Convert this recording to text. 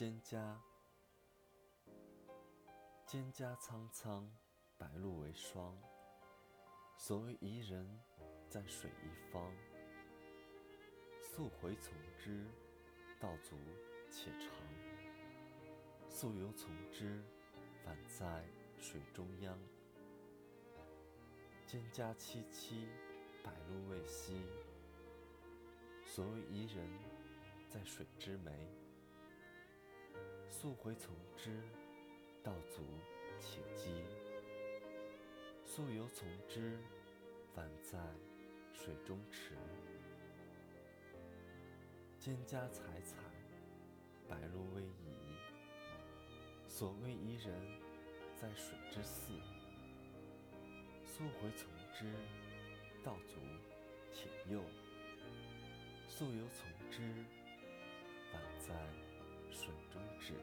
蒹葭，蒹葭苍苍，白露为霜。所谓伊人，在水一方。溯洄从之，道阻且长；溯游从之，宛在水中央。蒹葭萋萋，白露未晞。所谓伊人，在水之湄。溯洄从之，道阻且跻；溯游从之，宛在水中坻。蒹葭采采，白露未已。所谓伊人，在水之涘。溯洄从之，道阻且右；溯游从之，宛在是。